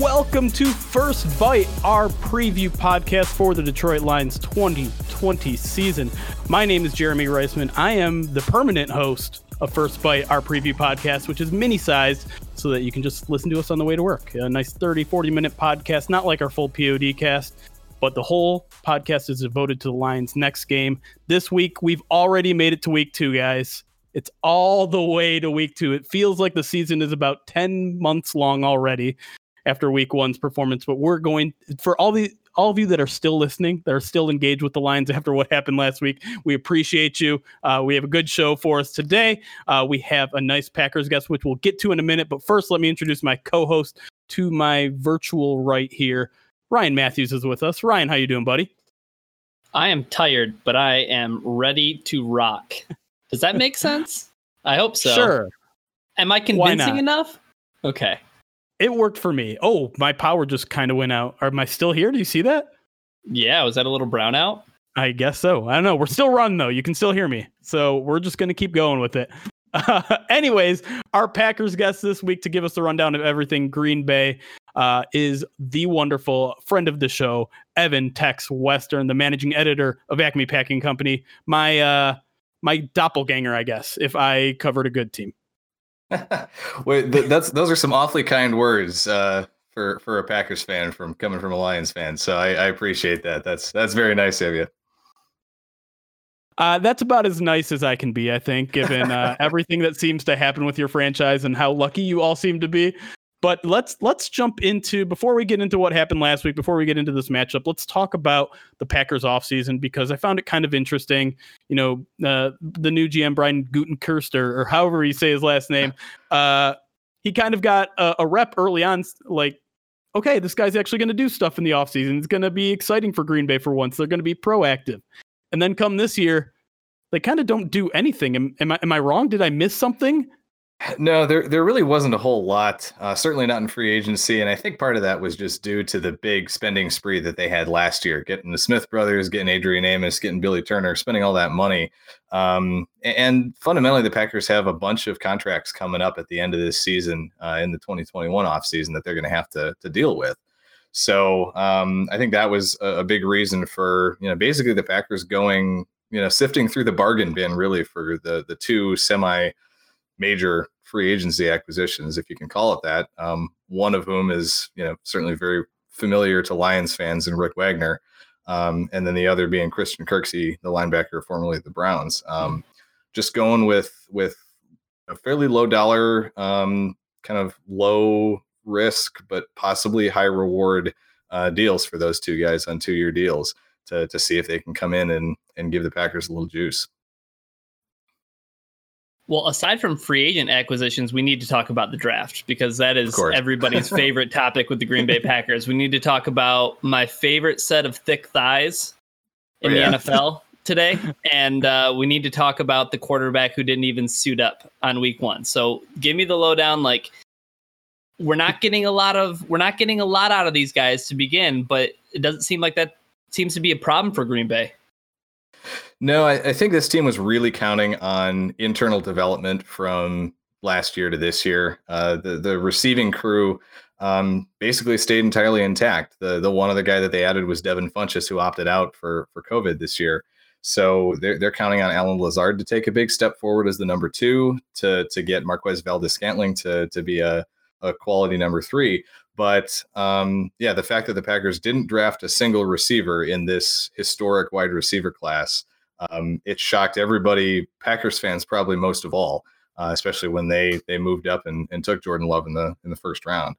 Welcome to First Bite, our preview podcast for the Detroit Lions 2020 season. My name is Jeremy Reisman. I am the permanent host of First Bite, our preview podcast, which is mini sized so that you can just listen to us on the way to work. A nice 30, 40 minute podcast, not like our full POD cast, but the whole podcast is devoted to the Lions' next game. This week, we've already made it to week two, guys. It's all the way to week two. It feels like the season is about 10 months long already after week one's performance. But we're going for all the all of you that are still listening, that are still engaged with the Lions after what happened last week. We appreciate you. Uh, we have a good show for us today. Uh, we have a nice Packers guest, which we'll get to in a minute. But first, let me introduce my co-host to my virtual right here. Ryan Matthews is with us. Ryan, how you doing, buddy? I am tired, but I am ready to rock. Does that make sense? I hope so. Sure. Am I convincing enough? Okay. It worked for me. Oh, my power just kind of went out. Am I still here? Do you see that? Yeah. Was that a little brownout? I guess so. I don't know. We're still running though. You can still hear me. So we're just going to keep going with it. Uh, anyways, our Packers guest this week to give us the rundown of everything Green Bay uh, is the wonderful friend of the show, Evan Tex Western, the managing editor of Acme Packing Company. My uh, my doppelganger, I guess, if I covered a good team. Wait, th- that's those are some awfully kind words uh, for for a Packers fan from coming from a Lions fan. So I, I appreciate that. That's that's very nice of you. Uh, that's about as nice as I can be, I think, given uh, everything that seems to happen with your franchise and how lucky you all seem to be. But let's let's jump into before we get into what happened last week, before we get into this matchup, let's talk about the Packers offseason because I found it kind of interesting. You know, uh, the new GM Brian Gutekunst or however you say his last name, uh, he kind of got a, a rep early on, like, okay, this guy's actually going to do stuff in the offseason. It's going to be exciting for Green Bay for once. They're going to be proactive. And then come this year, they kind of don't do anything. Am, am I am I wrong? Did I miss something? No, there there really wasn't a whole lot. Uh, certainly not in free agency, and I think part of that was just due to the big spending spree that they had last year, getting the Smith brothers, getting Adrian Amos, getting Billy Turner, spending all that money. Um, and fundamentally, the Packers have a bunch of contracts coming up at the end of this season uh, in the 2021 offseason that they're going to have to to deal with. So um, I think that was a, a big reason for you know basically the Packers going you know sifting through the bargain bin really for the the two semi major free agency acquisitions, if you can call it that. Um, one of whom is, you know, certainly very familiar to Lions fans and Rick Wagner, um, and then the other being Christian Kirksey, the linebacker formerly the Browns. Um, just going with with a fairly low dollar, um, kind of low risk, but possibly high reward uh, deals for those two guys on two year deals to to see if they can come in and and give the Packers a little juice. Well, aside from free agent acquisitions, we need to talk about the draft because that is everybody's favorite topic with the Green Bay Packers. We need to talk about my favorite set of thick thighs in oh, yeah. the NFL today, and uh, we need to talk about the quarterback who didn't even suit up on week one. So, give me the lowdown. Like, we're not getting a lot of we're not getting a lot out of these guys to begin, but it doesn't seem like that seems to be a problem for Green Bay. No, I, I, think this team was really counting on internal development from last year to this year. Uh, the the receiving crew um, basically stayed entirely intact. The the one other guy that they added was Devin Funchess, who opted out for for COVID this year. So they're they're counting on Allen Lazard to take a big step forward as the number two to to get Marquez Valdes Scantling to to be a a quality number three. But um, yeah, the fact that the Packers didn't draft a single receiver in this historic wide receiver class, um, it shocked everybody, Packers fans probably most of all, uh, especially when they they moved up and, and took Jordan Love in the in the first round.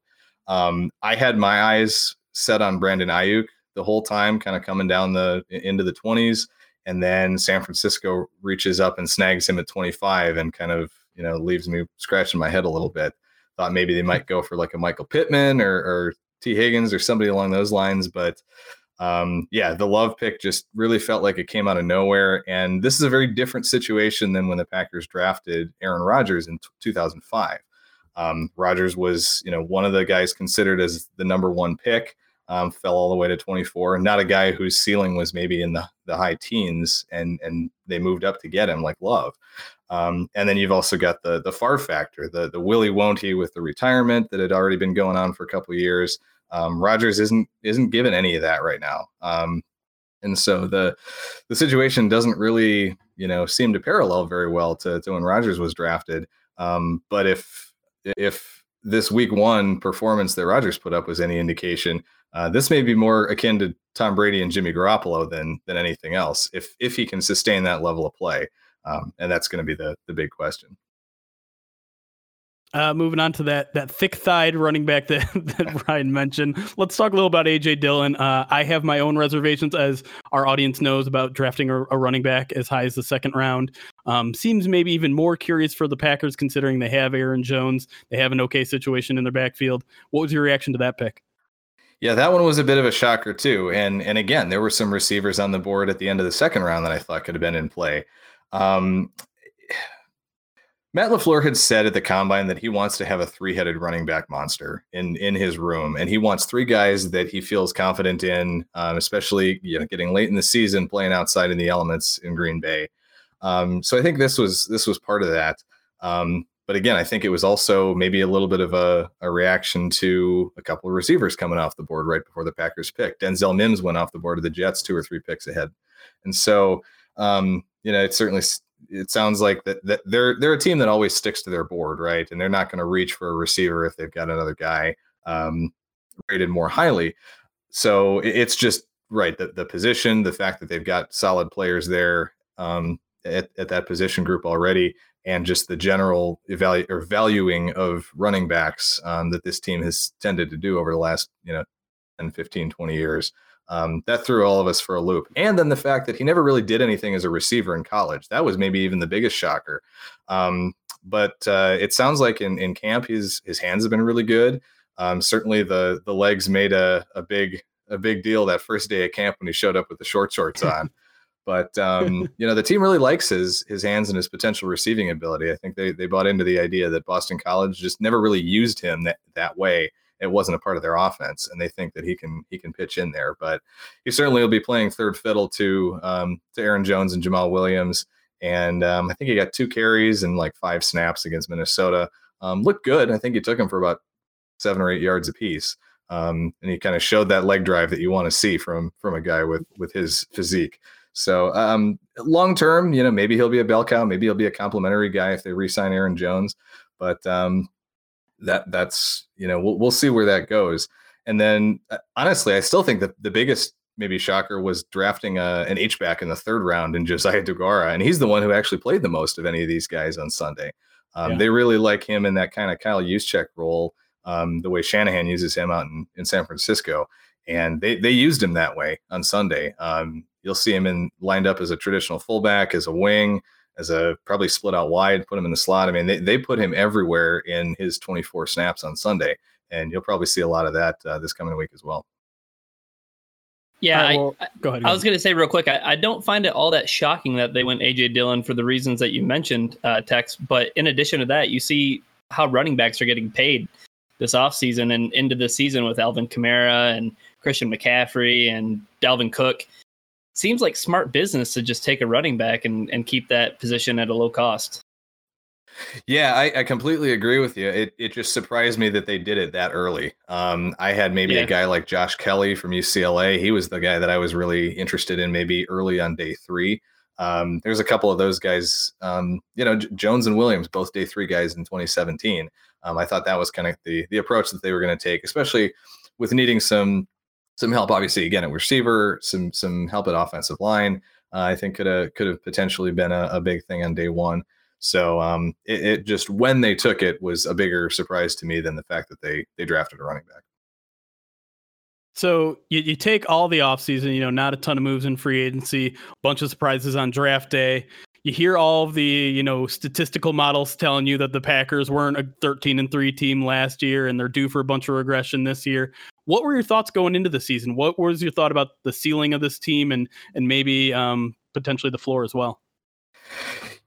Um, I had my eyes set on Brandon Aiyuk the whole time, kind of coming down the into the 20s. And then San Francisco reaches up and snags him at 25 and kind of, you know, leaves me scratching my head a little bit. Thought maybe they might go for like a Michael Pittman or, or Tee Higgins or somebody along those lines. But um, yeah, the love pick just really felt like it came out of nowhere. And this is a very different situation than when the Packers drafted Aaron Rodgers in t- 2005. Um, Rodgers was, you know, one of the guys considered as the number one pick um, fell all the way to 24. Not a guy whose ceiling was maybe in the, the high teens, and and they moved up to get him like Love. Um, and then you've also got the the Favre factor, the the Willie won't he with the retirement that had already been going on for a couple years. Um, Rodgers isn't isn't given any of that right now. Um, and so the the situation doesn't really you know seem to parallel very well to, to when Rodgers was drafted. Um, but if if this week one performance that Rodgers put up was any indication, uh, this may be more akin to Tom Brady and Jimmy Garoppolo than than anything else, if if he can sustain that level of play, um, and that's going to be the the big question. Uh, moving on to that that thick thighed running back that, that Ryan mentioned. Let's talk a little about AJ Dillon. Uh, I have my own reservations, as our audience knows, about drafting a, a running back as high as the second round. Um, seems maybe even more curious for the Packers, considering they have Aaron Jones. They have an okay situation in their backfield. What was your reaction to that pick? Yeah, that one was a bit of a shocker too. And and again, there were some receivers on the board at the end of the second round that I thought could have been in play. Um, Matt LaFleur had said at the combine that he wants to have a three-headed running back monster in in his room, and he wants three guys that he feels confident in, um, especially you know getting late in the season, playing outside in the elements in Green Bay. Um, so I think this was this was part of that. Um, but again, I think it was also maybe a little bit of a, a reaction to a couple of receivers coming off the board right before the Packers picked. Denzel Mims went off the board of the Jets two or three picks ahead, and so um, you know it certainly it sounds like that, that they're they're a team that always sticks to their board, right? And they're not going to reach for a receiver if they've got another guy um, rated more highly. So it's just right the the position, the fact that they've got solid players there um, at, at that position group already and just the general evalu- or valuing of running backs um, that this team has tended to do over the last you know 10 15 20 years um, that threw all of us for a loop. And then the fact that he never really did anything as a receiver in college. That was maybe even the biggest shocker. Um, but uh, it sounds like in, in camp his his hands have been really good. Um, certainly the the legs made a, a big a big deal that first day at camp when he showed up with the short shorts on. But um, you know, the team really likes his his hands and his potential receiving ability. I think they they bought into the idea that Boston College just never really used him that, that way. It wasn't a part of their offense, and they think that he can he can pitch in there. But he certainly will be playing third fiddle to um, to Aaron Jones and Jamaal Williams. And um, I think he got two carries and like five snaps against Minnesota. Um, looked good. I think he took him for about seven or eight yards apiece. Um, and he kind of showed that leg drive that you want to see from from a guy with with his physique. So um, long term, you know, maybe he'll be a bell cow, maybe he'll be a complimentary guy if they re-sign Aaron Jones. But um, that that's you know we'll we'll see where that goes. And then uh, honestly, I still think that the biggest maybe shocker was drafting a, uh, an H back in the third round in Josiah Deguara, and he's the one who actually played the most of any of these guys on Sunday. Um, yeah. They really like him in that kind of Kyle Juszczyk role, um, the way Shanahan uses him out in, in San Francisco, and they they used him that way on Sunday. Um, You'll see him in lined up as a traditional fullback, as a wing, as a probably split out wide, put him in the slot. I mean, they, they put him everywhere in his 24 snaps on Sunday, and you'll probably see a lot of that uh, this coming week as well. Yeah, I, well, go ahead. I was going to say real quick, I, I, don't find it all that shocking that they went AJ Dillon for the reasons that you mentioned, uh, Tex. But in addition to that, you see how running backs are getting paid this offseason and into the season with Alvin Kamara and Christian McCaffrey and Dalvin Cook seems like smart business to just take a running back and, and keep that position at a low cost. Yeah, I, I completely agree with you. It it just surprised me that they did it that early. Um, I had maybe yeah. a guy like Josh Kelley from UCLA. He was the guy that I was really interested in maybe early on day three. Um, there's a couple of those guys, um, you know, J- Jones and Williams, both day three guys in 2017. Um, I thought that was kind of the the approach that they were going to take, especially with needing some some help. Obviously, again at receiver, some some help at offensive line. Uh, I think could have could have potentially been a, a, big thing on day one. So um, it, it, just when they took it was a bigger surprise to me than the fact that they they drafted a running back. So you, you take all the offseason, you know, not a ton of moves in free agency, bunch of surprises on draft day. You hear all of the, you know, statistical models telling you that the Packers weren't a 13 and 3 team last year and they're due for a bunch of regression this year. What were your thoughts going into the season? What was your thought about the ceiling of this team and and maybe um, potentially the floor as well?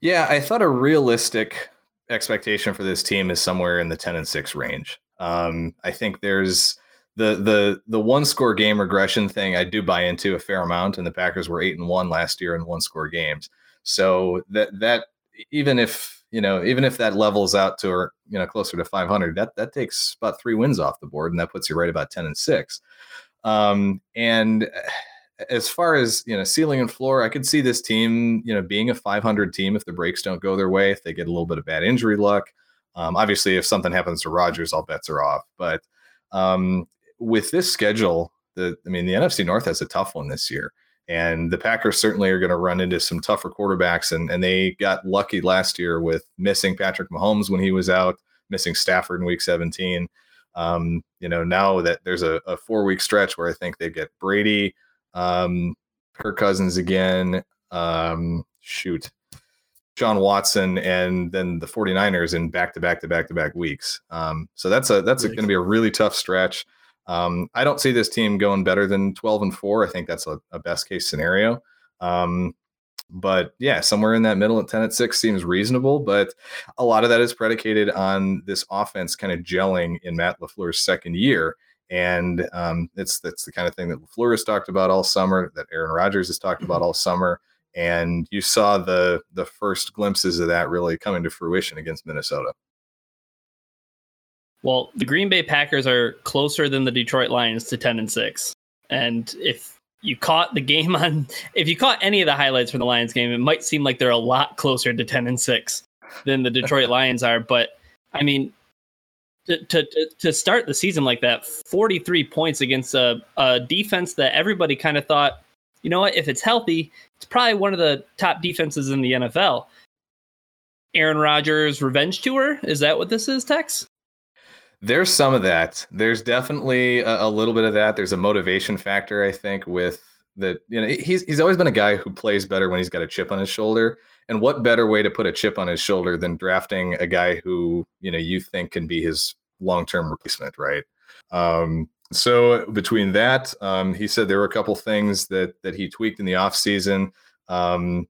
Yeah, I thought a realistic expectation for this team is somewhere in the 10 and 6 range. Um, I think there's the the the one score game regression thing I do buy into a fair amount, and the Packers were eight and one last year in one score games. So that that even if you know even if that levels out to you know closer to 500, that that takes about three wins off the board, and that puts you right about 10 and six. Um, and as far as you know ceiling and floor, I could see this team you know being a 500 team if the breaks don't go their way, if they get a little bit of bad injury luck. Um, obviously, if something happens to Rodgers all bets are off. But um, with this schedule, the I mean, the NFC North has a tough one this year. And the Packers certainly are going to run into some tougher quarterbacks. And, and they got lucky last year with missing Patrick Mahomes when he was out, missing Stafford in week 17. Um, you know, now that there's a, a four week stretch where I think they get Brady, um, Kirk Cousins again, um, shoot, Deshaun Watson and then the 49ers in back to back to back to back weeks. Um, so that's a that's going to be a really tough stretch. Um, I don't see this team going better than 12 and four. I think that's a, a best case scenario. Um, but yeah, somewhere in that middle at 10 at six seems reasonable. But a lot of that is predicated on this offense kind of gelling in Matt LaFleur's second year. And um, it's that's the kind of thing that LaFleur has talked about all summer, that Aaron Rodgers has talked about mm-hmm. all summer. And you saw the the first glimpses of that really coming to fruition against Minnesota. Well, the Green Bay Packers are closer than the Detroit Lions to 10 and 6. And if you caught the game on if you caught any of the highlights from the Lions game, it might seem like they're a lot closer to 10 and 6 than the Detroit Lions are, but I mean to, to, to start the season like that, 43 points against a, a defense that everybody kind of thought, you know what, if it's healthy, it's probably one of the top defenses in the NFL. Aaron Rodgers revenge tour, is that what this is, Tex? There's some of that. There's definitely a, a, little bit of that. There's a motivation factor, I think, with that. You know, he's he's always been a guy who plays better when he's got a chip on his shoulder. And what better way to put a chip on his shoulder than drafting a guy who you know you think can be his long-term replacement, right? Um, so between that, um, he said there were a couple things that that he tweaked in the off season. Um,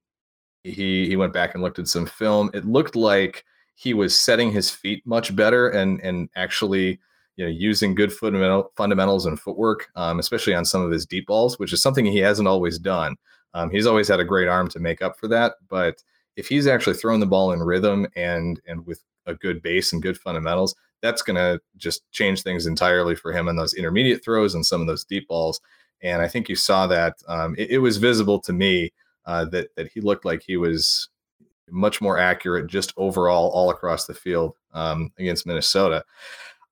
he he went back and looked at some film. It looked like he was setting his feet much better and and actually you know using good fundamental fundamentals and footwork, um, especially on some of his deep balls, which is something he hasn't always done. Um, he's always had a great arm to make up for that, but if he's actually throwing the ball in rhythm and and with a good base and good fundamentals, that's going to just change things entirely for him on those intermediate throws and some of those deep balls. And I think you saw that um, it, it, was visible to me uh, that that he looked like he was much more accurate just overall all across the field um, against Minnesota.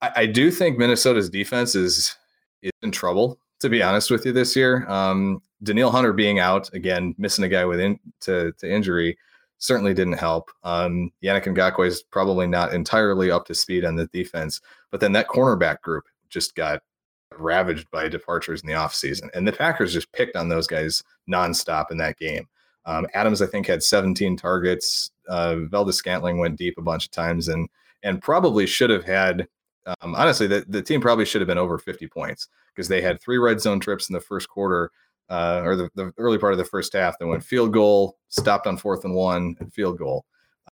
I, I, do think Minnesota's defense is is in trouble. To be honest with you, this year, um, Danielle Hunter being out again, missing a guy with in, to, to injury, certainly didn't help. Um, Yannick Ngakoue is probably not entirely up to speed on the defense, but then that cornerback group just got ravaged by departures in the offseason. And the Packers just picked on those guys nonstop in that game. Um, Adams, I think, had 17 targets. Uh, Valdes-Scantling went deep a bunch of times, and and probably should have had. Um, honestly, the, the team probably should have been over 50 points because they had three red zone trips in the first quarter, uh, or the, the early part of the first half. They went field goal, stopped on fourth and one, and field goal.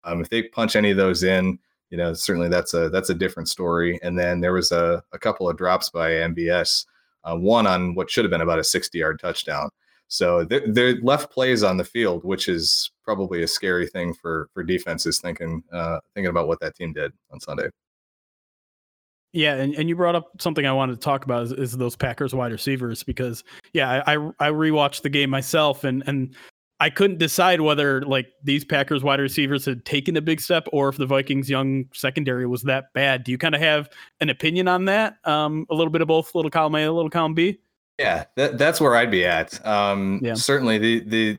Um, if they punch any of those in, you know, certainly that's a that's a different story. And then there was a, a couple of drops by MBS, uh, one on what should have been about a 60 yard touchdown. So they're, they're, left plays on the field, which is probably a scary thing for for defenses thinking uh, thinking about what that team did on Sunday. Yeah, and, and you brought up something I wanted to talk about is, is those Packers wide receivers because yeah, I, I I rewatched the game myself and and I couldn't decide whether like these Packers wide receivers had taken a big step or if the Vikings young secondary was that bad. Do you kind of have an opinion on that? Um, a little bit of both, little column A, a little column B. Yeah, that, that's where I'd be at. Um, yeah. Certainly, the the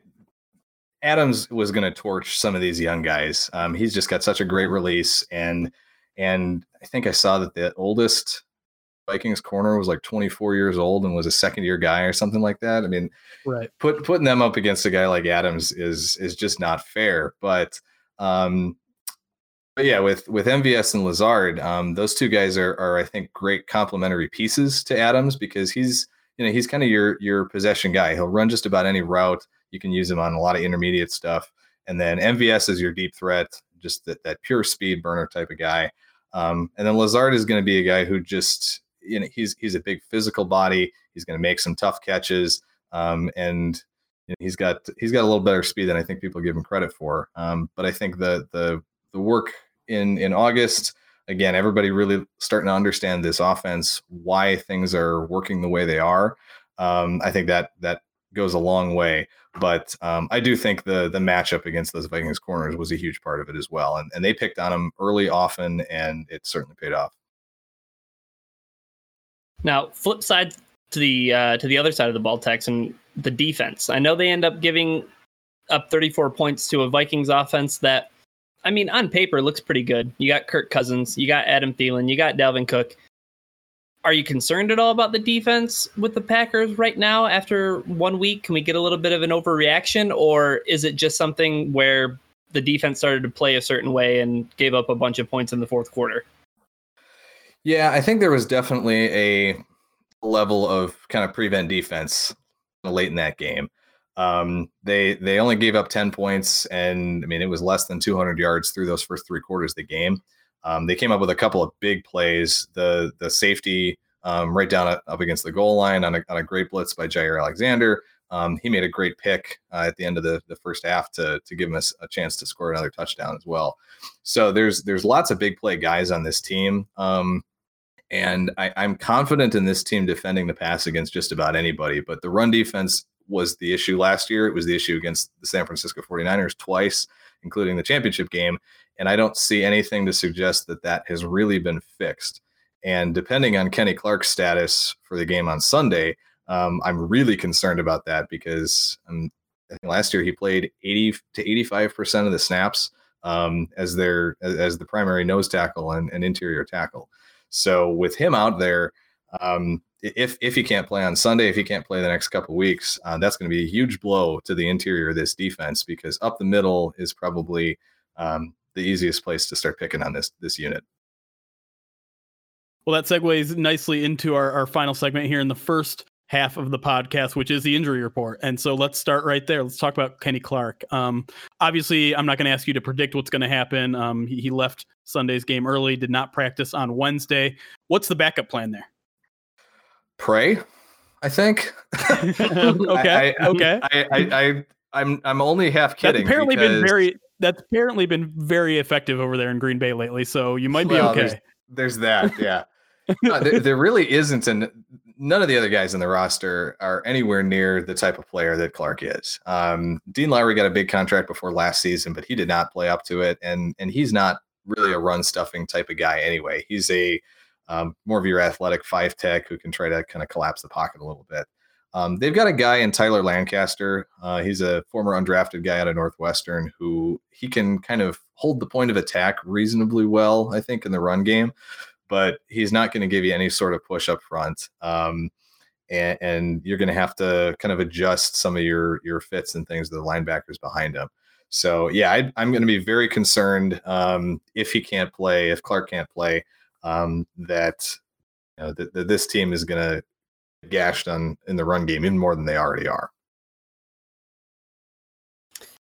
Adams was going to torch some of these young guys. Um, he's just got such a great release, and and I think I saw that the oldest Vikings corner was like 24 years old and was a second year guy or something like that. I mean, right. Put putting them up against a guy like Adams is is just not fair. But um but yeah, with with MVS and Lazard, um, those two guys are are I think great complementary pieces to Adams because he's you know he's kind of your your possession guy. He'll run just about any route. You can use him on a lot of intermediate stuff. And then MVS is your deep threat, just that that pure speed burner type of guy. Um, and then Lazard is going to be a guy who just you know he's he's a big physical body. He's going to make some tough catches, um, and you know, he's got he's got a little better speed than I think people give him credit for. Um, but I think the the the work in in August again, everybody really starting to understand this offense, why things are working the way they are. Um, I think that that goes a long way. But um, I do think the the matchup against those Vikings corners was a huge part of it as well, and and they picked on them early, often, and it certainly paid off. Now, flip side to the uh, to the other side of the ball, Tex, and the defense. I know they end up giving up 34 points to a Vikings offense that, I mean, on paper looks pretty good. You got Kirk Cousins, you got Adam Thielen, you got Dalvin Cook. Are you concerned at all about the defense with the Packers right now after one week? Can we get a little bit of an overreaction, or is it just something where the defense started to play a certain way and gave up a bunch of points in the fourth quarter? Yeah, I think there was definitely a level of kind of prevent defense late in that game. Um, they they only gave up 10 points, and I mean it was less than 200 yards through those first three quarters of the game. Um, they came up with a couple of big plays. The the safety um, right down up against the goal line on a, on a great blitz by Jaire Alexander. Um, he made a great pick uh, at the end of the, the first half to to give him a, a, chance to score another touchdown as well. So there's there's lots of big play guys on this team. Um, and I, I'm confident in this team defending the pass against just about anybody. But the run defense was the issue last year. It was the issue against the San Francisco 49ers twice, including the championship game. And I don't see anything to suggest that that has really been fixed. And depending on Kenny Clark's status for the game on Sunday, um, I'm really concerned about that because um, I think last year he played 80 to 85 percent of the snaps um, as their as the primary nose tackle and, and interior tackle. So with him out there, um, if if he can't play on Sunday, if he can't play the next couple weeks, uh, that's going to be a huge blow to the interior of this defense because up the middle is probably um, the easiest place to start picking on this this unit. Well, that segues nicely into our, our final segment here in the first half of the podcast, which is the injury report. And so let's start right there. Let's talk about Kenny Clark. Um, obviously, I'm not going to ask you to predict what's going to happen. Um, he, he, left Sunday's game early, did not practice on Wednesday. What's the backup plan there? Pray, I think. okay. I, okay. I, I, I, I'm I'm only half kidding. That's apparently because... been very. That's apparently been very effective over there in Green Bay lately. So you might be well, okay. There's, there's that. Yeah. no, there, there, really isn't and none of the other guys in the roster are anywhere near the type of player that Clark is. Um, Dean Lowry got a big contract before last season, but he did not play up to it, and and he's not really a run stuffing type of guy anyway. He's a um, more of your athletic five tech who can try to kind of collapse the pocket a little bit. Um, they've got a guy in Tyler Lancaster. Uh, he's a former undrafted guy out of Northwestern who he can kind of hold the point of attack reasonably well, I think, in the run game but he's not going to give you any sort of push up front. Um, and, and, you're going to have to kind of adjust some of your your fits and things to the linebackers behind him. So yeah, I, am going to be very concerned um, if he can't play, if Clark can't play, um, that you know that, that this team is going to gashed on in the run game even more than they already are.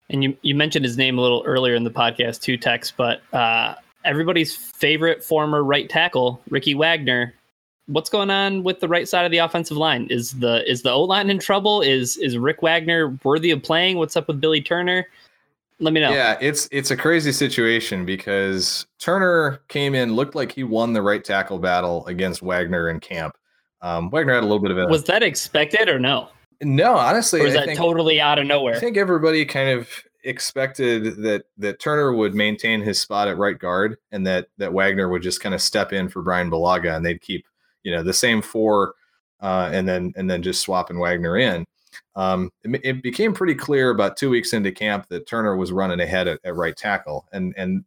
And you you mentioned his name a little earlier in the podcast too, Tex, but uh, everybody's favorite former right tackle, Ricky Wagner. What's going on with the right side of the offensive line? Is the is the O line in trouble? Is is Rick Wagner worthy of playing? What's up with Billy Turner? Let me know. Yeah, it's it's a crazy situation because Turner came in, looked like he won the right tackle battle against Wagner in camp. Um, Wagner had a little bit of a was that expected or no? No, honestly, or is I that think, totally out of nowhere? I think everybody kind of expected that that Turner would maintain his spot at right guard, and that that Wagner would just kind of step in for Bryan Bulaga, and they'd keep you know the same four, uh, and then and then just swapping Wagner in. Um, it, it, became pretty clear about two weeks into camp that Turner was running ahead at, at right tackle, and and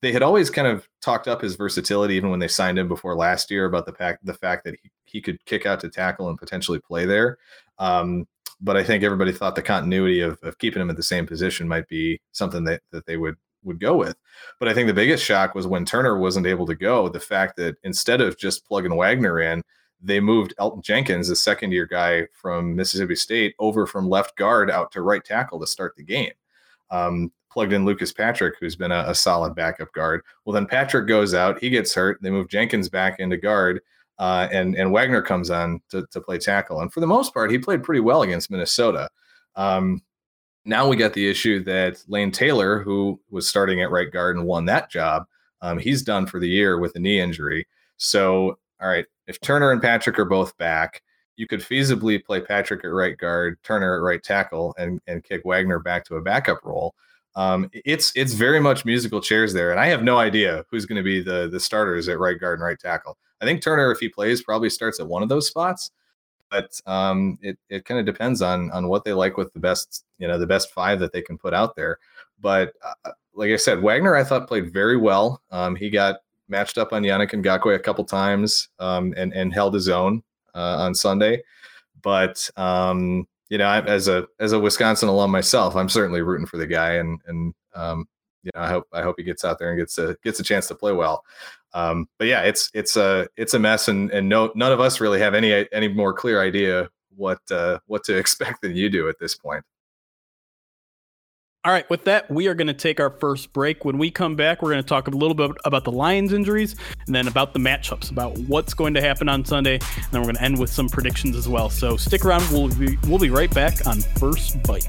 they had always kind of talked up his versatility even when they signed him before last year about the fact the fact that he, he could kick out to tackle and potentially play there. Um, but I think everybody thought the continuity of, of keeping him at the same position might be something that, that they would would go with. But I think the biggest shock was when Turner wasn't able to go, the fact that instead of just plugging Wagner in, they moved Elgton Jenkins, the second year guy from Mississippi State, over from left guard out to right tackle to start the game. Um, plugged in Lucas Patrick, who's been a, a, solid backup guard. Well, then Patrick goes out, he gets hurt. They move Jenkins back into guard, uh, and and Wagner comes on to, to play tackle. And for the most part, he played pretty well against Minnesota. Um, now we got the issue that Lane Taylor, who was starting at right guard and won that job, um, he's done for the year with a knee injury. So, all right, if Turner and Patrick are both back, you could feasibly play Patrick at right guard, Turner at right tackle, and and kick Wagner back to a backup role. Um, it's it's very much musical chairs there, and I have no idea who's going to be the the starters at right guard and right tackle. I think Turner, if he plays, probably starts at one of those spots. But um, it it kind of depends on on what they like with the best you know the best five that they can put out there. But uh, like I said, Wagner I thought played very well. Um, he got matched up on Yannick Ngakoue a couple times um, and and held his own uh, on Sunday. But um, you know, I, as a as a Wisconsin alum myself, I'm certainly rooting for the guy, and and um, you know, I hope I hope he gets out there and gets a gets a chance to play well. Um, but yeah, it's it's a it's a mess, and and no none of us really have any any more clear idea what uh, what to expect than you do at this point. All right, with that, we are going to take our first break. When we come back, we're going to talk a little bit about the Lions injuries and then about the matchups, about what's going to happen on Sunday. And then we're going to end with some predictions as well. So stick around. We'll be, we'll be right back on First Bite.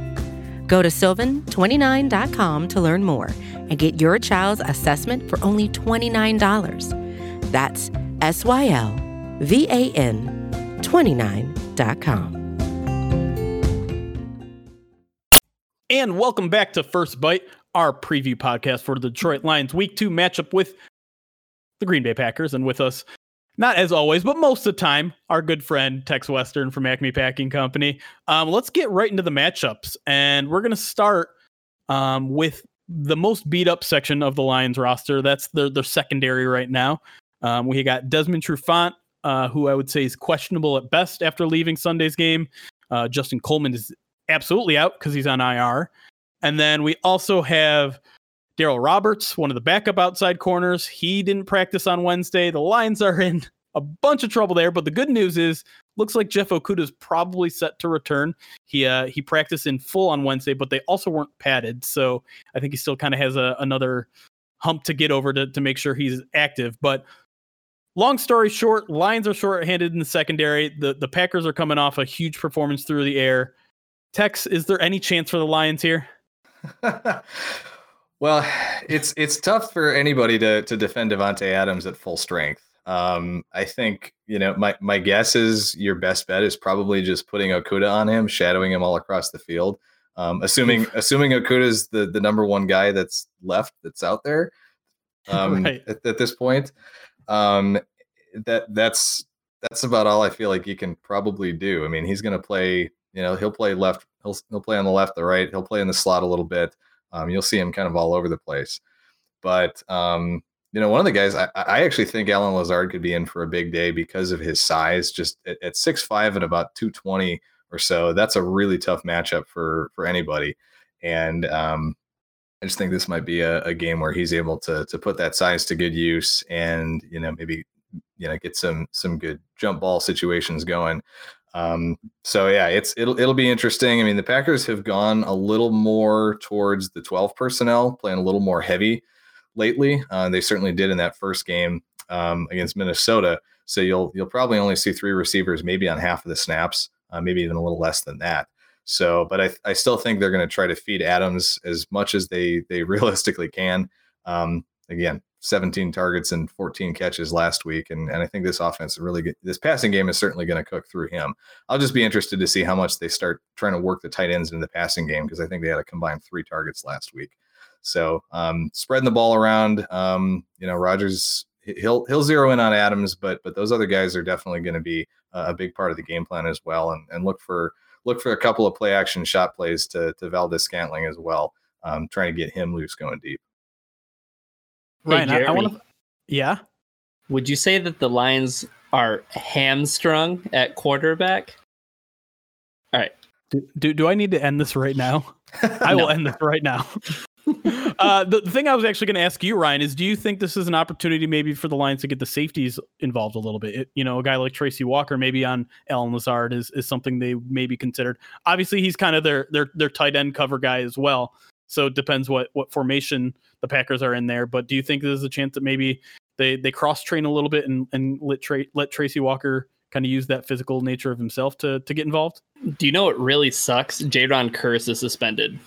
Go to sylvan29.com to learn more and get your child's assessment for only $29. That's S Y L V A N 29.com. And welcome back to First Bite, our preview podcast for the Detroit Lions Week 2 matchup with the Green Bay Packers. And with us not as always, but most of the time, our good friend Tex Western from Acme Packing Company. Um, let's get right into the matchups, and we're going to start um, with the most beat up section of the Lions roster. That's their their secondary right now. Um, we got Desmond Trufant, uh, who I would say is questionable at best after leaving Sunday's game. Uh, Justin Coleman is absolutely out because he's on IR, and then we also have Darryl Roberts, one of the backup outside corners, he didn't practice on Wednesday. The Lions are in a bunch of trouble there, but the good news is looks like Jeff Okudah is probably set to return. He uh, he practiced in full on Wednesday, but they also weren't padded, so I think he still kind of has a, another hump to get over to to make sure he's active. But long story short, Lions are short-handed in the secondary. The the Packers are coming off a huge performance through the air. Tex, is there any chance for the Lions here? Well, it's it's tough for anybody to to defend Davante Adams at full strength. Um, I think you know my my guess is your best bet is probably just putting Okudah on him, shadowing him all across the field. Um, assuming assuming Okudah is the the number one guy that's left that's out there um, right. at, at, this point. Um, that that's that's about all I feel like he can probably do. I mean, he's going to play. You know, he'll play left. He'll he'll play on the left, the right. He'll play in the slot a little bit. Um, you'll see him kind of all over the place. But um, you know, one of the guys I, I actually think Allen Lazard could be in for a big day because of his size. Just at, at six five and about two twenty or so, that's a really tough matchup for for anybody. And um, I just think this might be a, a, game where he's able to to put that size to good use, and you know maybe you know get some some good jump ball situations going. Um, so yeah, it's it'll it'll be interesting. I mean, the Packers have gone a little more towards the 12 personnel, playing a little more heavy lately. Uh, they certainly did in that first game um, against Minnesota. So you'll you'll probably only see three receivers, maybe on half of the snaps, uh, maybe even a little less than that. So, but I, I still think they're going to try to feed Adams as much as they they realistically can. Um, again, 17 targets and 14 catches last week, and and I think this offense really this passing game is certainly going to cook through him. I'll just be interested to see how much they start trying to work the tight ends into the passing game because I think they had a combined three targets last week. So um, spreading the ball around, um, you know, Rodgers he'll he'll zero in on Adams, but but those other guys are definitely going to be a big part of the game plan as well, and and look for look for a couple of play action shot plays to to Valdes-Scantling as well, um, trying to get him loose going deep. Right, hey, I, I want to. Yeah. Would you say that the Lions are hamstrung at quarterback? All right. Do, do, do I need to end this right now? I will end this right now. uh, the, the, thing I was actually going to ask you, Ryan, is do you think this is an opportunity maybe for the Lions to get the safeties involved a little bit? It, you know, a guy like Tracy Walker, maybe on Allen Lazard, is, is something they maybe considered. Obviously, he's kind of their their their tight end cover guy as well. So it depends what what formation the Packers are in there. But do you think there's a chance that maybe they they cross train a little bit and and let Tra- let Tracy Walker kind of use that physical nature of himself to to get involved? Do you know what really sucks? Jayron Kearse is suspended.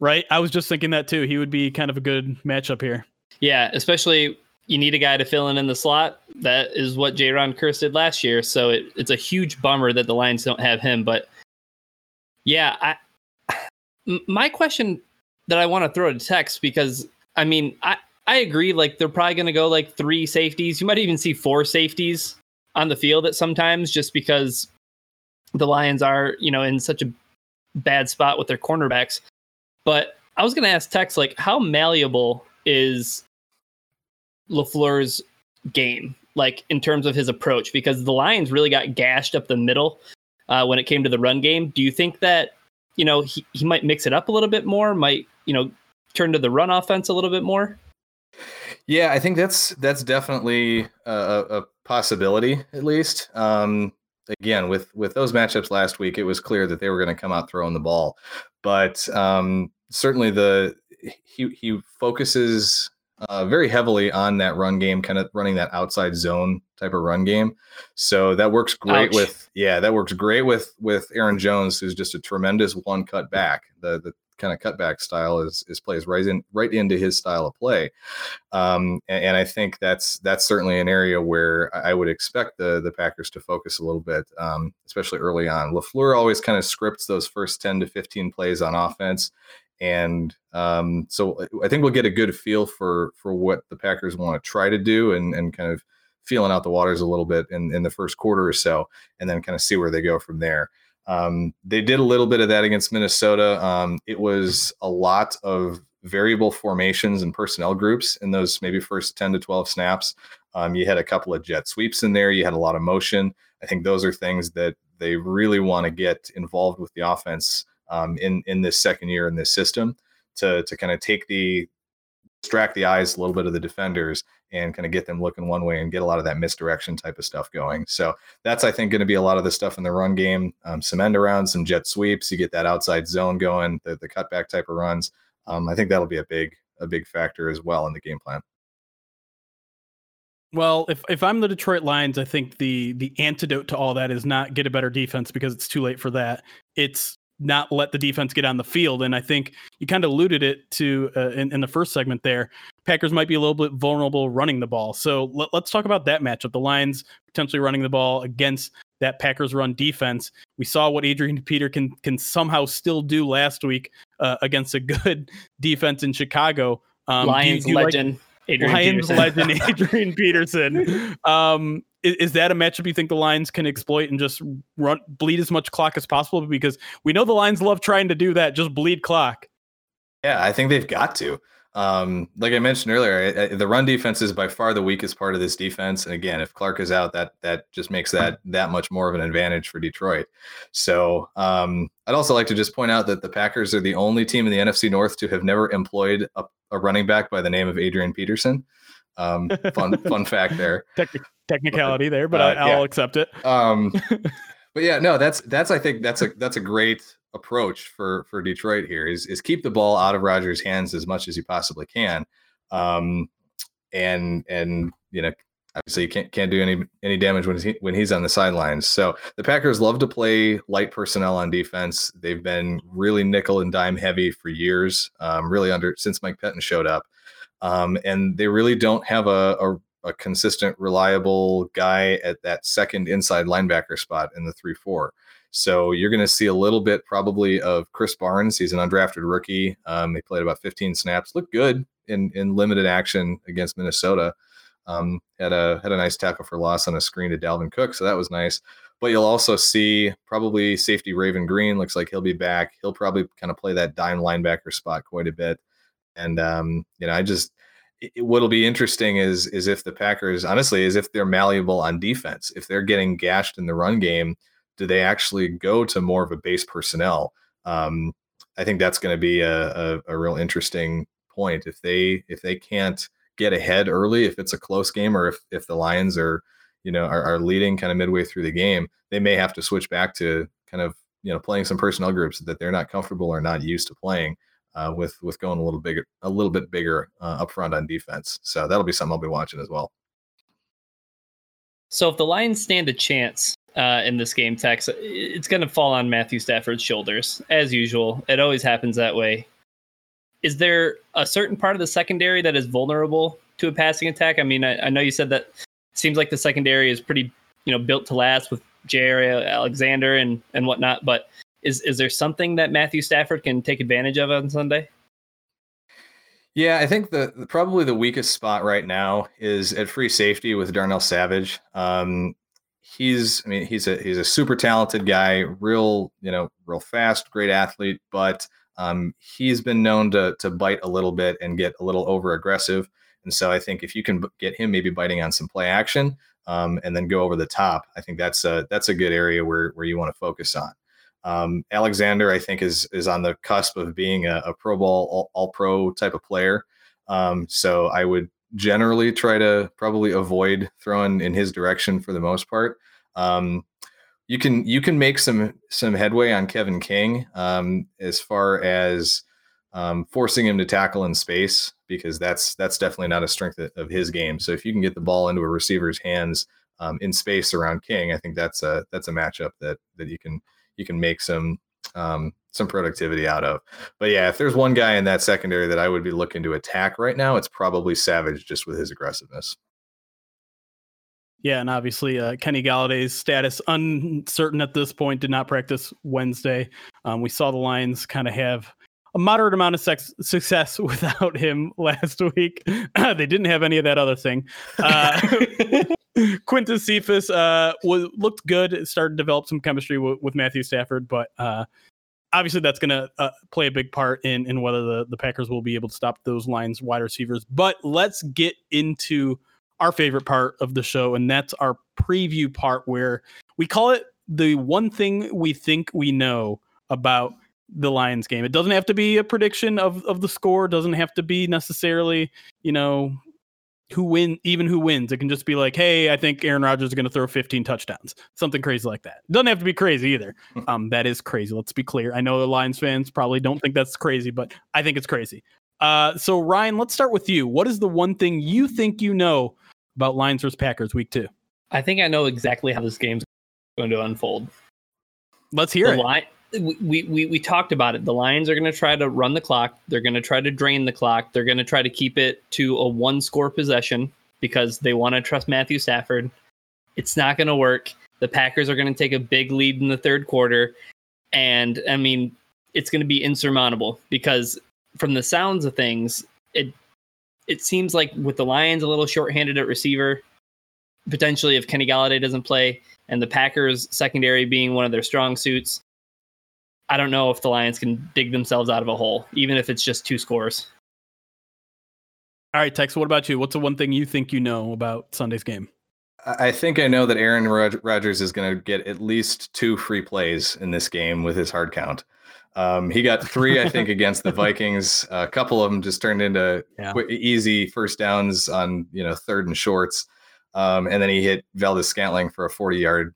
Right. I was just thinking that too. He would be kind of a good matchup here. Yeah, especially you need a guy to fill in in the slot. That is what Jayron Kearse did last year. So it, it's a huge bummer that the Lions don't have him. But yeah, I my question that I want to throw to Tex because I mean I I agree. Like they're probably going to go like three safeties. You might even see four safeties on the field at sometimes, just because the Lions are you know in such a bad spot with their cornerbacks. But I was going to ask Tex, like, how malleable is LaFleur's game, like in terms of his approach? Because the Lions really got gashed up the middle uh, when it came to the run game. Do you think that you know he, he might mix it up a little bit more? Might you know turn to the run offense a little bit more? Yeah, I think that's that's definitely a, a possibility, at least. Um, again, with with those matchups last week, it was clear that they were going to come out throwing the ball, but um, certainly the he he focuses uh, very heavily on that run game, kind of running that outside zone type of run game. So that works great Ouch. with yeah, that works great with with Aaron Jones, who's just a tremendous one cut back. The the kind of cutback style is is plays right in right into his style of play. Um, and, and, I think that's that's certainly an area where I would expect the the Packers to focus a little bit, um, especially early on. Lafleur always kind of scripts those first ten to fifteen plays on offense and um, so I think we'll get a good feel for for what the Packers want to try to do and and kind of feeling out the waters a little bit in, in the first quarter or so, and then kind of see where they go from there. Um, they did a little bit of that against Minnesota. Um, it was a lot of variable formations and personnel groups in those maybe first 10 to 12 snaps. Um, you had a couple of jet sweeps in there. You had a lot of motion. I think those are things that they really want to get involved with the offense um, in in this second year in this system to to kind of take the distract the eyes a little bit of the defenders and kind of get them looking one way and get a lot of that misdirection type of stuff going. So that's I think going to be a lot of the stuff in the run game. Um, some end around, some jet sweeps. You get that outside zone going, the the cutback type of runs. Um, I think that'll be a big a big factor as well in the game plan. Well, if if I'm the Detroit Lions, I think the the antidote to all that is not get a better defense because it's too late for that. It's not let the defense get on the field. And I think you kind of alluded it to uh, in, in, the first segment there. Packers might be a little bit vulnerable running the ball. So let, us talk about that matchup. The Lions potentially running the ball against that Packers run defense. We saw what Adrian Peter can can somehow still do last week uh, against a good defense in Chicago. Um, Lions do you, do legend. Like, Adrian Lions Peterson. legend Adrian Peterson. Um, is, is, that a matchup you think the Lions can exploit and just run bleed as much clock as possible? Because we know the Lions love trying to do that, just bleed clock. Yeah, I think they've got to. Um, like I mentioned earlier, I, I, the run defense is by far the weakest part of this defense. And again, if Clark is out, that that just makes that that much more of an advantage for Detroit. So um, I'd also like to just point out that the Packers are the only team in the NFC North to have never employed a, a running back by the name of Adrian Peterson. Um, fun fun fact there. technicality there, but uh, I, will yeah. accept it. Um, but yeah, no, that's that's I think that's a that's a great approach for for Detroit here is is keep the ball out of Rodgers' hands as much as you possibly can, um, and and you know obviously you can't can't do any any damage when he when he's on the sidelines. So the Packers love to play light personnel on defense. They've been really nickel and dime heavy for years, um, really under since Mike Pettine showed up, um, and they really don't have a, a a consistent, reliable guy at that second inside linebacker spot in the three four. So you're going to see a little bit probably of Krys Barnes. He's an undrafted rookie. Um, he played about 15 snaps. Looked good in in limited action against Minnesota. Um, had a had a nice tackle for loss on a screen to Dalvin Cook, so that was nice. But you'll also see probably safety Raven Greene looks like he'll be back. He'll probably kind of play that dime linebacker spot quite a bit. And um, you know, I just it, what'll be interesting is is if the Packers honestly is if they're malleable on defense, if they're getting gashed in the run game do they actually go to more of a base personnel? Um, I think that's going to be a, a, a, real interesting point if they if they can't get ahead early, if it's a close game, or if if the Lions are you know are, are leading kind of midway through the game, they may have to switch back to kind of you know playing some personnel groups that they're not comfortable or not used to playing. Uh, with with going a little bigger, a little bit bigger uh, up front on defense. So that'll be something I'll be watching as well. So if the Lions stand a chance uh, in this game, Tex, it's going to fall on Matthew Stafford's shoulders as usual. It always happens that way. Is there a certain part of the secondary that is vulnerable to a passing attack? I mean, I, I know you said that seems like the secondary is pretty, you know, built to last with Jaire Alexander and and whatnot. But is is there something that Matthew Stafford can take advantage of on Sunday? Yeah, I think the probably the weakest spot right now is at free safety with Darnell Savage. Um, he's I mean he's a he's a super talented guy, real you know real fast, great athlete, but um, he's been known to to bite a little bit and get a little over aggressive. And so I think if you can get him maybe biting on some play action um, and then go over the top, I think that's a that's a good area where where you want to focus on. Um, Alexander, I think, is is on the cusp of being a, a Pro Bowl All, all Pro type of player. Um, so I would generally try to probably avoid throwing in his direction for the most part. Um, you can you can make some some headway on Kevin King um, as far as um, forcing him to tackle in space because that's that's definitely not a strength of his game. So if you can get the ball into a receiver's hands um, in space around King, I think that's a that's a matchup that that you can you can make some um, some productivity out of. But yeah, if there's one guy in that secondary that I would be looking to attack right now, it's probably Savage just with his aggressiveness. Yeah, and obviously uh, Kenny Golladay's status uncertain at this point. Did not practice Wednesday. Um, we saw the Lions kind of have a moderate amount of sex- success without him last week. they didn't have any of that other thing. Uh, Quintez Cephus uh, was looked good. Started to develop some chemistry w- with Matthew Stafford, but uh, obviously that's going to uh, play a big part in in whether the the Packers will be able to stop those lines wide receivers. But let's get into our favorite part of the show, and that's our preview part where we call it the one thing we think we know about the Lions game. It doesn't have to be a prediction of of the score. It doesn't have to be necessarily, you know, who win even who wins. It can just be like, hey, I think Aaron Rodgers is going to throw 15 touchdowns, something crazy like that. Doesn't have to be crazy either. Hmm. Um, that is crazy. Let's be clear. I know the Lions fans probably don't think that's crazy, but I think it's crazy. Uh, so Ryan, let's start with you. What is the one thing you think you know about Lions versus Packers week two? I think I know exactly how this game's going to unfold. Let's hear the it. Li- we, we we talked about it. The Lions are going to try to run the clock. They're going to try to drain the clock. They're going to try to keep it to a one score possession because they want to trust Matthew Stafford. It's not going to work. The Packers are going to take a big lead in the third quarter, and I mean it's going to be insurmountable because from the sounds of things, it it seems like with the Lions a little shorthanded at receiver, potentially if Kenny Golladay doesn't play, and the Packers secondary being one of their strong suits, I don't know if the Lions can dig themselves out of a hole, even if it's just two scores. All right, Tex, what about you? What's the one thing you think you know about Sunday's game? I think I know that Aaron Rodgers is going to get at least two free plays in this game with his hard count. Um, he got three, I think, against the Vikings. A couple of them just turned into yeah. easy first downs on you know third and shorts, um, and then he hit Valdes-Scantling for a forty-yard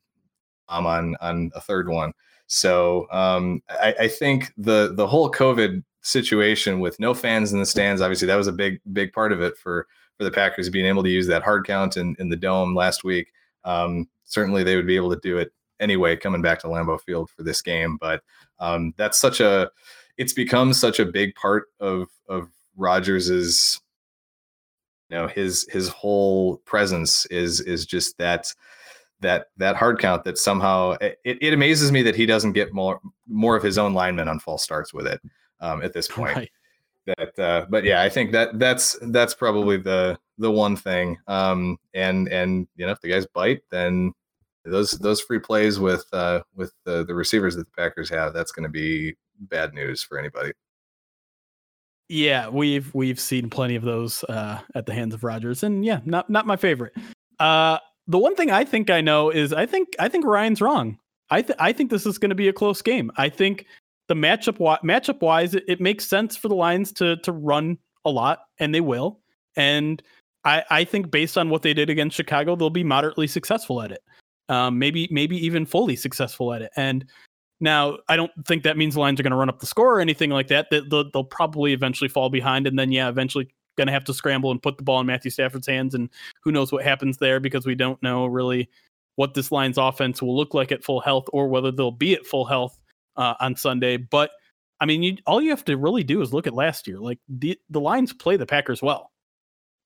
bomb on on a third one. So um, I, I, think the the whole COVID situation with no fans in the stands, obviously that was a big big part of it for for the Packers being able to use that hard count in, in the dome last week. Um, certainly they would be able to do it anyway coming back to Lambeau Field for this game, but um, that's such a it's become such a big part of of Rodgers's you know his his whole presence is is just that that that hard count that somehow it, it amazes me that he doesn't get more more of his own linemen on false starts with it um, at this point. Right. That, uh, but yeah, I think that that's that's probably the the one thing. Um, and and you know, if the guys bite, then those those free plays with uh, with the, the receivers that the Packers have, that's going to be bad news for anybody. Yeah, we've we've seen plenty of those uh, at the hands of Rodgers, and yeah, not not my favorite. Uh, the one thing I think I know is I think I think Ryan's wrong. I th- I think this is going to be a close game. I think the matchup matchup wise, it, it, makes sense for the Lions to to run a lot, and they will. And I I think based on what they did against Chicago, they'll be moderately successful at it. Um, maybe maybe even fully successful at it. And now I don't think that means the Lions are going to run up the score or anything like that. That they'll, they'll probably eventually fall behind, and then yeah, eventually going to have to scramble and put the ball in Matthew Stafford's hands. And who knows what happens there because we don't know really what this line's offense will look like at full health or whether they'll be at full health uh, on Sunday. But I mean, you, all you have to really do is look at last year. Like the the Lions play the Packers well.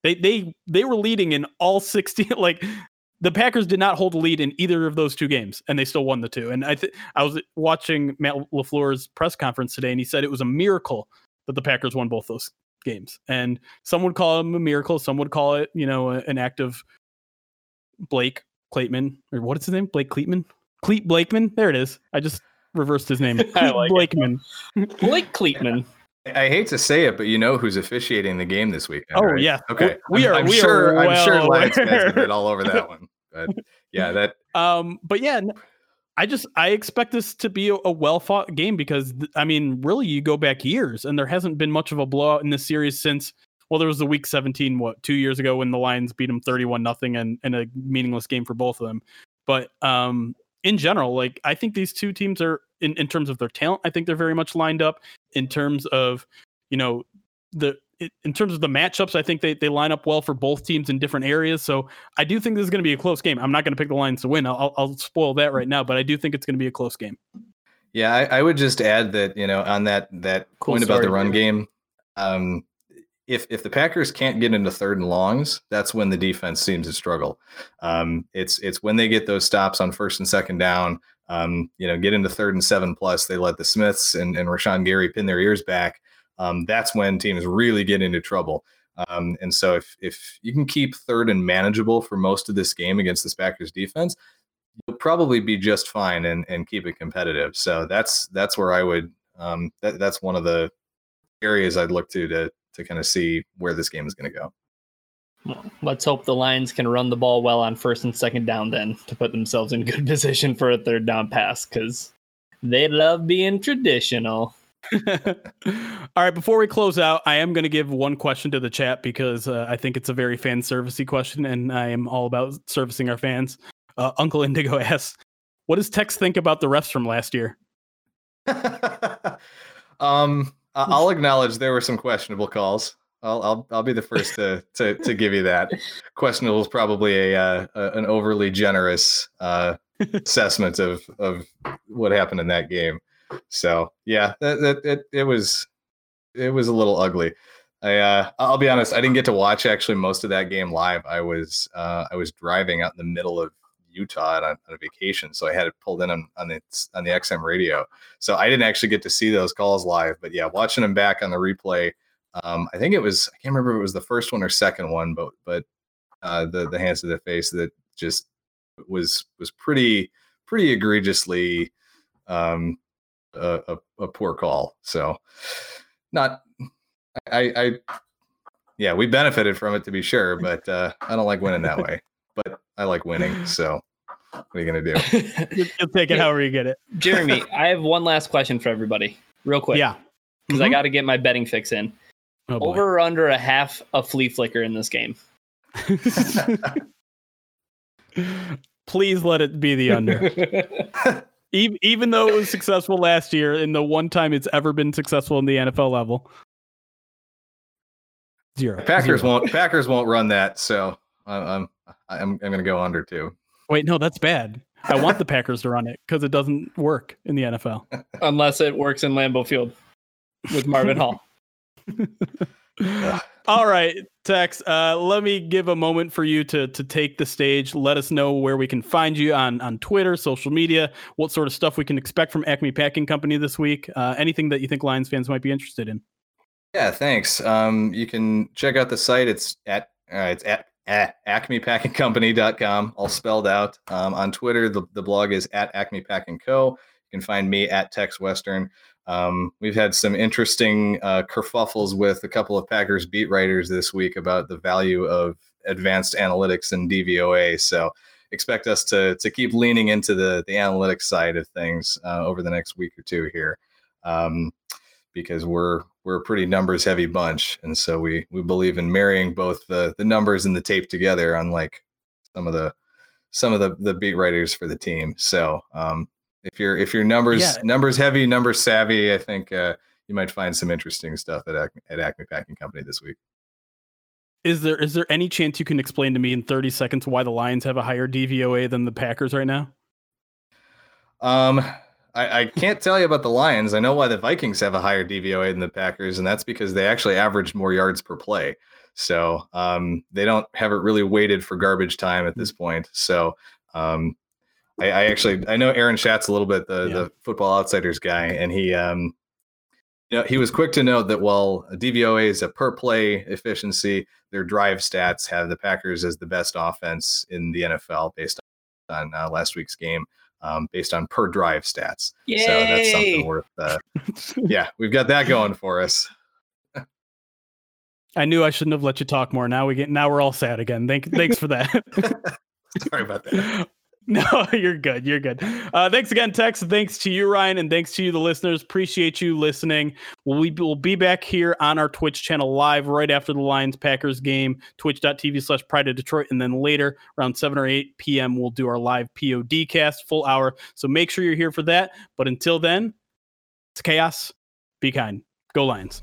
They they they were leading in all sixty. Like the Packers did not hold a lead in either of those two games, and they still won the two. And I th- I was watching Matt LaFleur's press conference today, and he said it was a miracle that the Packers won both those games. And some would call him a miracle. Some would call it, you know, an act of Blake Clayton or what is his name? Blake Cleatman? Clete Blakeman. There it is. I just reversed his name. like Blakeman. Blake Cleatman. I hate to say it, but you know who's officiating the game this week. Oh right? yeah. Okay. We are. I'm, we sure. Are well I'm sure Lions fans been all over that one. But yeah, that. Um. But yeah, I just I expect this to be a, a well fought game because I mean, really, you go back years and there hasn't been much of a blowout in this series since. Well, there was the week 17, what two years ago when the Lions beat them 31 nothing and in a meaningless game for both of them. But um, in general, like I think these two teams are in, in terms of their talent, I think they're very much lined up. In terms of, you know, the in terms of the matchups, I think they, they line up well for both teams in different areas. So I do think this is going to be a close game. I'm not going to pick the Lions to win. I'll, I'll spoil that right now, but I do think it's going to be a close game. Yeah, I, I would just add that you know on that that cool point about the run game, um, if if the Packers can't get into third and longs, that's when the defense seems to struggle. Um, it's it's when they get those stops on first and second down. Um, you know, get into third and seven plus, they let the Smiths and, and Rashan Gary pin their ears back um, that's when teams really get into trouble. Um, and so if if you can keep third and manageable for most of this game against this Packers defense, you'll probably be just fine and, and keep it competitive. So that's that's where I would um, that, that's one of the areas I'd look to to to kind of see where this game is going to go. Well, let's hope the Lions can run the ball well on first and second down then to put themselves in good position for a third down pass because they love being traditional. All right, before we close out, I am going to give one question to the chat because uh, I think it's a very fan servicey question, and I am all about servicing our fans. Uh, Uncle Indigo asks, "What does Tex think about the refs from last year?" um, I'll acknowledge there were some questionable calls. I'll I'll, I'll be the first to, to to give you that. Questionable is probably a, uh, a an overly generous uh, assessment of of what happened in that game. So yeah, that, that it, it was it was a little ugly. I uh, I'll be honest, I didn't get to watch actually most of that game live. I was uh, I was driving out in the middle of Utah on, on, a vacation, so I had it pulled in on, on the on the XM radio. So I didn't actually get to see those calls live. But yeah, watching them back on the replay, um, I think it was I can't remember if it was the first one or second one, but but uh, the the hands to the face that just was was pretty pretty egregiously um, a, a, a poor call. So not I, I yeah, we benefited from it to be sure, but uh, I don't like winning that way. But I like winning, so what are you gonna do? You'll take it however you get it. Jeremy, I have one last question for everybody, real quick. Yeah, because mm-hmm. I got to get my betting fix in. Oh Over or under a half a flea flicker in this game. Please let it be the under. Even, even though it was successful last year and the one time it's ever been successful in the NFL level. Zero. Packers Zero. won't. Packers won't run that. So I'm I'm I'm, I'm going to go under too. Wait, no, that's bad. I want the Packers to run it because it doesn't work in the NFL unless it works in Lambeau Field with Marvin Hall. All right, Tex. Uh, let me give a moment for you to to take the stage. Let us know where we can find you on on Twitter, social media, what sort of stuff we can expect from Acme Packing Company this week. Uh, anything that you think Lions fans might be interested in. Yeah, thanks. Um, you can check out the site. It's at uh, it's at, at acmepackingcompany.com, all spelled out. Um, on Twitter, the, the blog is at Acme Packing Co. You can find me at Tex Western. Um, we've had some interesting uh, kerfuffles with a couple of Packers beat writers this week about the value of advanced analytics and DVOA. So expect us to to keep leaning into the the analytics side of things uh, over the next week or two here, um, because we're we're a pretty numbers heavy bunch, and so we we believe in marrying both the the numbers and the tape together, unlike some of the some of the the beat writers for the team. So um, if you're if you're numbers yeah. numbers heavy, numbers savvy, I think uh, you might find some interesting stuff at Acme, at Acme Packing Company this week. Is there is there any chance you can explain to me in 30 seconds why the Lions have a higher DVOA than the Packers right now? Um, I, I, can't tell you about the Lions. I know why the Vikings have a higher DVOA than the Packers, and that's because they actually average more yards per play. So um, they don't have it really weighted for garbage time at this point. So um, I, I, actually I know Aaron Schatz a little bit, the yeah. the Football Outsiders guy, and he um, you know, he was quick to note that while DVOA is a per play efficiency, their drive stats have the Packers as the best offense in the NFL based on uh, last week's game um, based on per drive stats. Yay! So that's something worth. Uh, yeah, we've got that going for us. I knew I shouldn't have let you talk more. Now we get now we're all sad again. Thank, thanks for that. Sorry about that. No, you're good. You're good. Uh, thanks again, Tex. Thanks to you, Ryan, and thanks to you, the listeners. Appreciate you listening. We will be back here on our Twitch channel live right after the Lions Packers game, twitch.tv slash pride of Detroit. And then later, around 7 or 8 p.m., we'll do our live POD cast, full hour. So make sure you're here for that. But until then, it's chaos. Be kind. Go Lions.